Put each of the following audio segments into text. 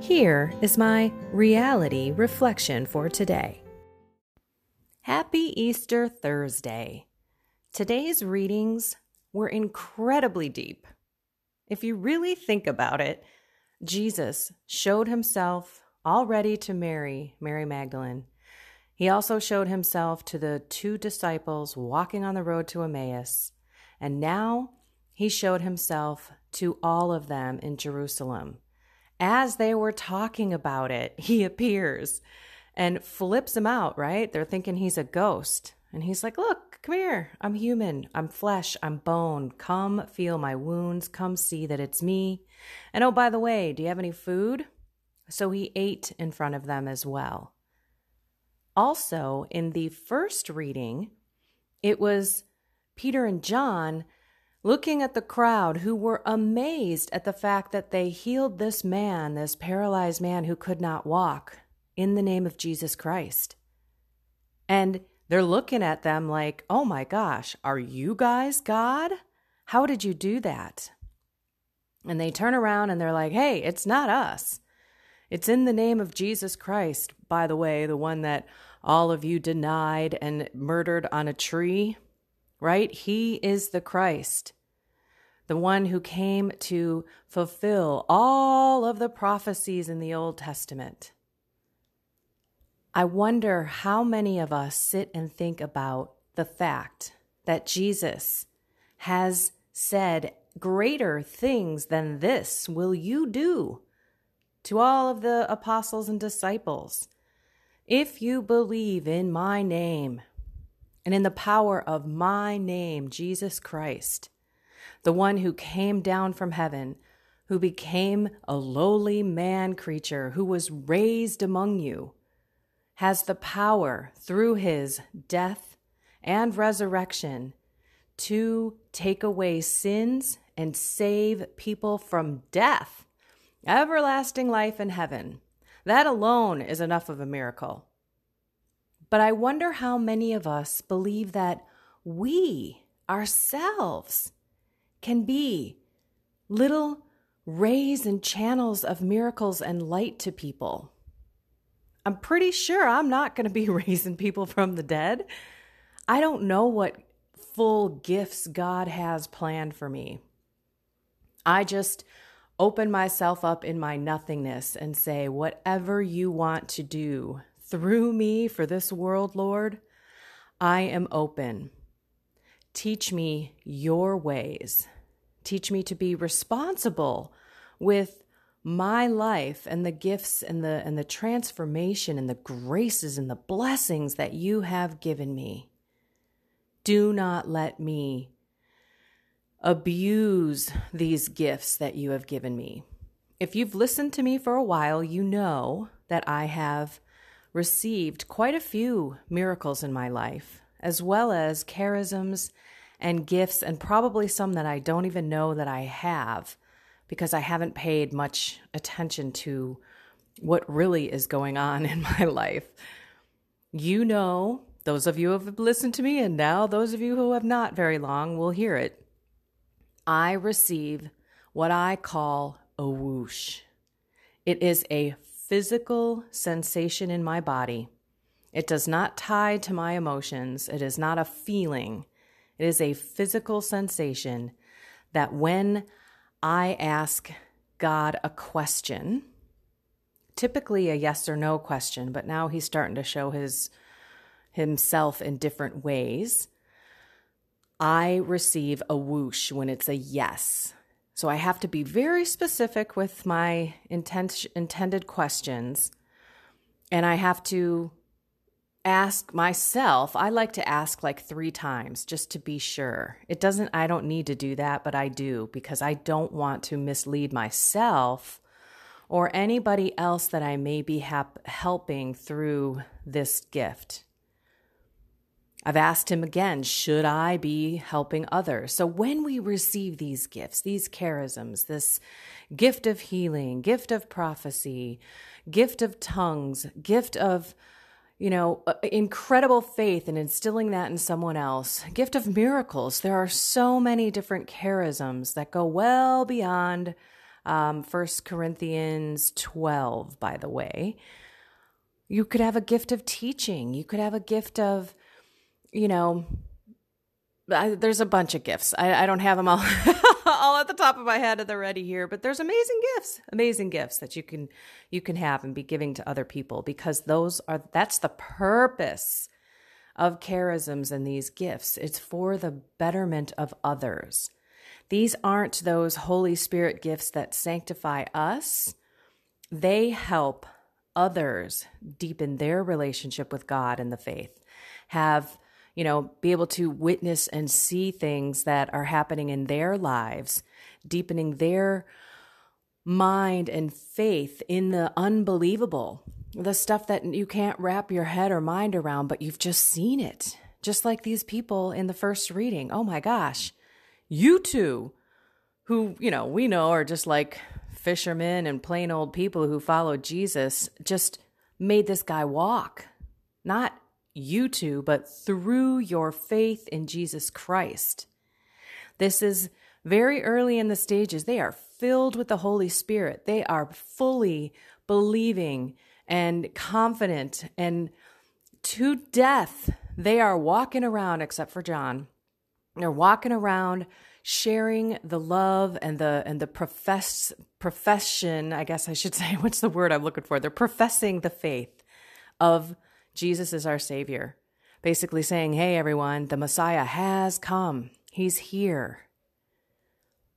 Here is my reality reflection for today. Happy Easter Thursday. Today's readings were incredibly deep. If you really think about it, Jesus showed himself already to Mary, Mary Magdalene. He also showed himself to the two disciples walking on the road to Emmaus. And now he showed himself to all of them in Jerusalem as they were talking about it, he appears and flips them out, right? They're thinking he's a ghost. And he's like, Look, come here. I'm human. I'm flesh. I'm bone. Come feel my wounds. Come see that it's me. And oh, by the way, do you have any food? So he ate in front of them as well. Also, in the first reading, it was Peter and John looking at the crowd who were amazed at the fact that they healed this man, this paralyzed man who could not walk, in the name of Jesus Christ. And they're looking at them like, oh my gosh, are you guys God? How did you do that? And they turn around and they're like, hey, it's not us. It's in the name of Jesus Christ, by the way, the one that all of you denied and murdered on a tree, right? He is the Christ the one who came to fulfill all of the prophecies in the Old Testament. I wonder how many of us sit and think about the fact that Jesus has said, Greater things than this will you do to all of the apostles and disciples. If you believe in my name and in the power of my name, Jesus Christ, the one who came down from heaven, who became a lowly man creature, who was raised among you, has the power through his death and resurrection to take away sins and save people from death, everlasting life in heaven. That alone is enough of a miracle. But I wonder how many of us believe that we ourselves can be little rays and channels of miracles and light to people. I'm pretty sure I'm not going to be raising people from the dead. I don't know what full gifts God has planned for me. I just open myself up in my nothingness and say, whatever you want to do through me for this world, Lord, I am open. Teach me your ways. Teach me to be responsible with my life and the gifts and the and the transformation and the graces and the blessings that you have given me. Do not let me abuse these gifts that you have given me. If you've listened to me for a while, you know that I have received quite a few miracles in my life as well as charisms and gifts, and probably some that I don't even know that I have because I haven't paid much attention to what really is going on in my life. You know, those of you who have listened to me, and now those of you who have not very long will hear it. I receive what I call a whoosh. It is a physical sensation in my body it does not tie to my emotions. It is not a feeling. It is a physical sensation that when I ask God a question, typically a yes or no question, but now he's starting to show his himself in different ways. I receive a whoosh when it's a yes. So I have to be very specific with my intent, intended questions. And I have to ask myself, I like to ask like three times just to be sure. It doesn't, I don't need to do that, but I do because I don't want to mislead myself or anybody else that I may be hap- helping through this gift. I've asked him again, should I be helping others? So when we receive these gifts, these charisms, this gift of healing, gift of prophecy, gift of tongues, gift of you know, incredible faith and instilling that in someone else. Gift of miracles. There are so many different charisms that go well beyond um, 1 Corinthians 12, by the way. You could have a gift of teaching. You could have a gift of, you know, I, there's a bunch of gifts. I, I don't have them all at the top of my head at the ready here, but there's amazing gifts, amazing gifts that you can you can have and be giving to other people because those are that's the purpose of charisms and these gifts. It's for the betterment of others. These aren't those Holy Spirit gifts that sanctify us. They help others deepen their relationship with God and the faith. Have you know, be able to witness and see things that are happening in their lives, deepening their mind and faith in the unbelievable, the stuff that you can't wrap your head or mind around, but you've just seen it. Just like these people in the first reading. Oh my gosh, you two, who, you know, we know are just like fishermen and plain old people who followed Jesus, just made this guy walk. You two, but through your faith in Jesus Christ. This is very early in the stages. They are filled with the Holy Spirit. They are fully believing and confident and to death. They are walking around, except for John. They're walking around sharing the love and the and the profess profession, I guess I should say, what's the word I'm looking for? They're professing the faith of Jesus is our Savior. Basically saying, hey, everyone, the Messiah has come. He's here.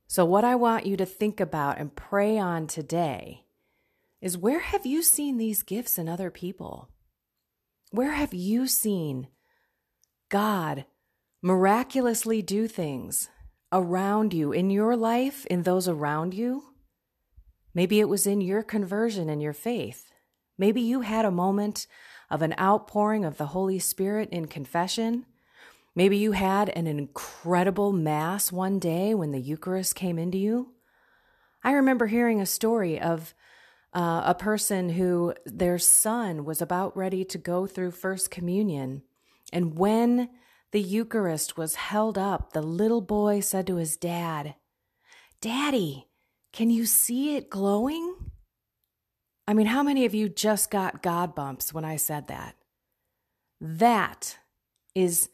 So, what I want you to think about and pray on today is where have you seen these gifts in other people? Where have you seen God miraculously do things around you, in your life, in those around you? Maybe it was in your conversion and your faith. Maybe you had a moment of an outpouring of the Holy Spirit in confession. Maybe you had an incredible Mass one day when the Eucharist came into you. I remember hearing a story of uh, a person who their son was about ready to go through First Communion. And when the Eucharist was held up, the little boy said to his dad, Daddy, can you see it glowing? I mean, how many of you just got God bumps when I said that? That is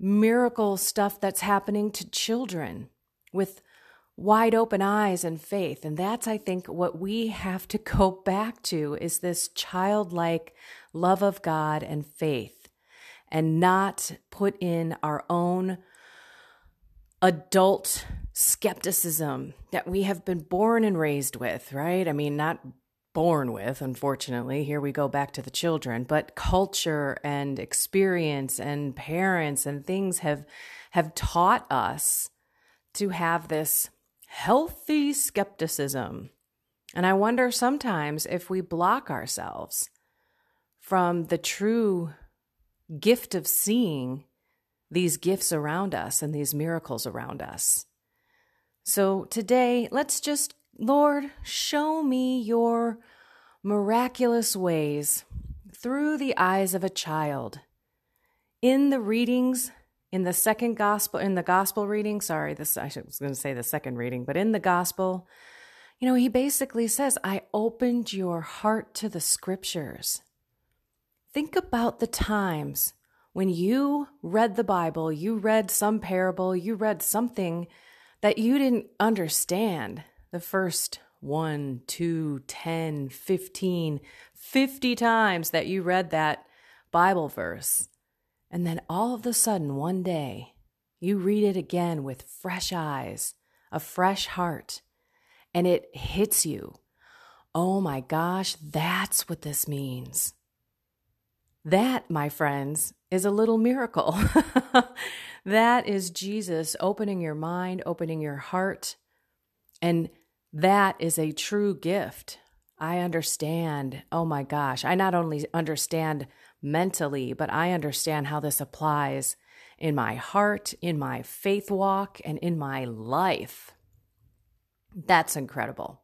miracle stuff that's happening to children with wide open eyes and faith. And that's, I think, what we have to go back to is this childlike love of God and faith and not put in our own adult skepticism that we have been born and raised with, right? I mean, not born with, unfortunately. Here we go back to the children, but culture and experience and parents and things have have taught us to have this healthy skepticism. And I wonder sometimes if we block ourselves from the true gift of seeing these gifts around us and these miracles around us. So today, let's just Lord, show me your miraculous ways through the eyes of a child. In the readings, in the second gospel, in the gospel reading, sorry, this I was going to say the second reading, but in the gospel, you know, he basically says, I opened your heart to the scriptures. Think about the times when you read the Bible, you read some parable, you read something that you didn't understand the first one, two, ten, fifteen, fifty times that you read that Bible verse. And then all of a sudden, one day, you read it again with fresh eyes, a fresh heart, and it hits you. Oh my gosh, that's what this means. That, my friends, is a little miracle. that is Jesus opening your mind, opening your heart. And that is a true gift. I understand. Oh my gosh. I not only understand mentally, but I understand how this applies in my heart, in my faith walk, and in my life. That's incredible.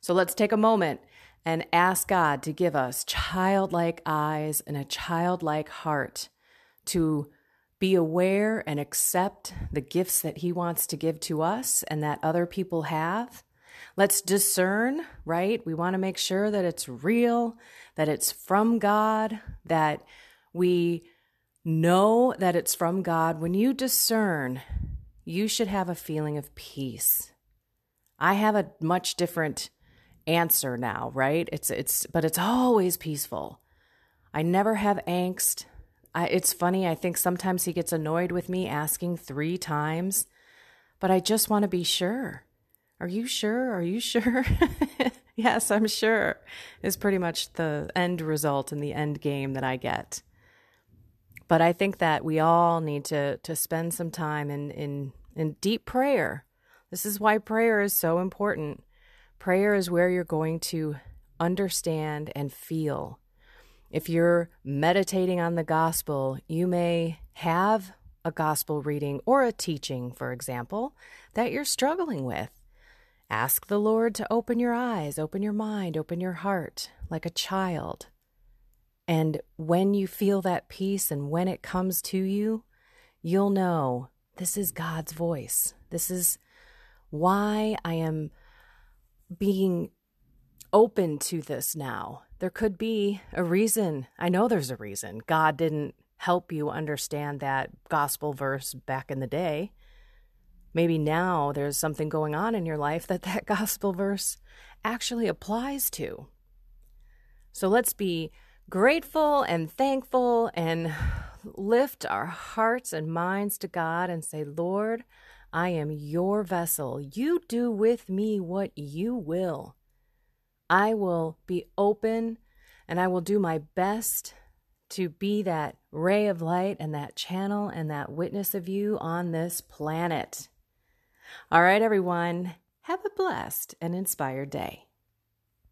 So let's take a moment and ask God to give us childlike eyes and a childlike heart to be aware and accept the gifts that He wants to give to us and that other people have. Let's discern, right? We want to make sure that it's real, that it's from God, that we know that it's from God. When you discern, you should have a feeling of peace. I have a much different answer now, right? It's it's but it's always peaceful. I never have angst. I, it's funny, I think sometimes he gets annoyed with me asking 3 times, but I just want to be sure. Are you sure? Are you sure? yes, I'm sure. Is pretty much the end result and the end game that I get. But I think that we all need to to spend some time in in in deep prayer. This is why prayer is so important Prayer is where you're going to understand and feel. If you're meditating on the gospel, you may have a gospel reading or a teaching, for example, that you're struggling with. Ask the Lord to open your eyes, open your mind, open your heart like a child. And when you feel that peace and when it comes to you, you'll know this is God's voice. This is why I am being open to this now. There could be a reason. I know there's a reason. God didn't help you understand that gospel verse back in the day. Maybe now there's something going on in your life that that gospel verse actually applies to. So let's be grateful and thankful and lift our hearts and minds to God and say, Lord, I am your vessel. You do with me what you will. I will be open and I will do my best to be that ray of light and that channel and that witness of you on this planet. All right, everyone, have a blessed and inspired day.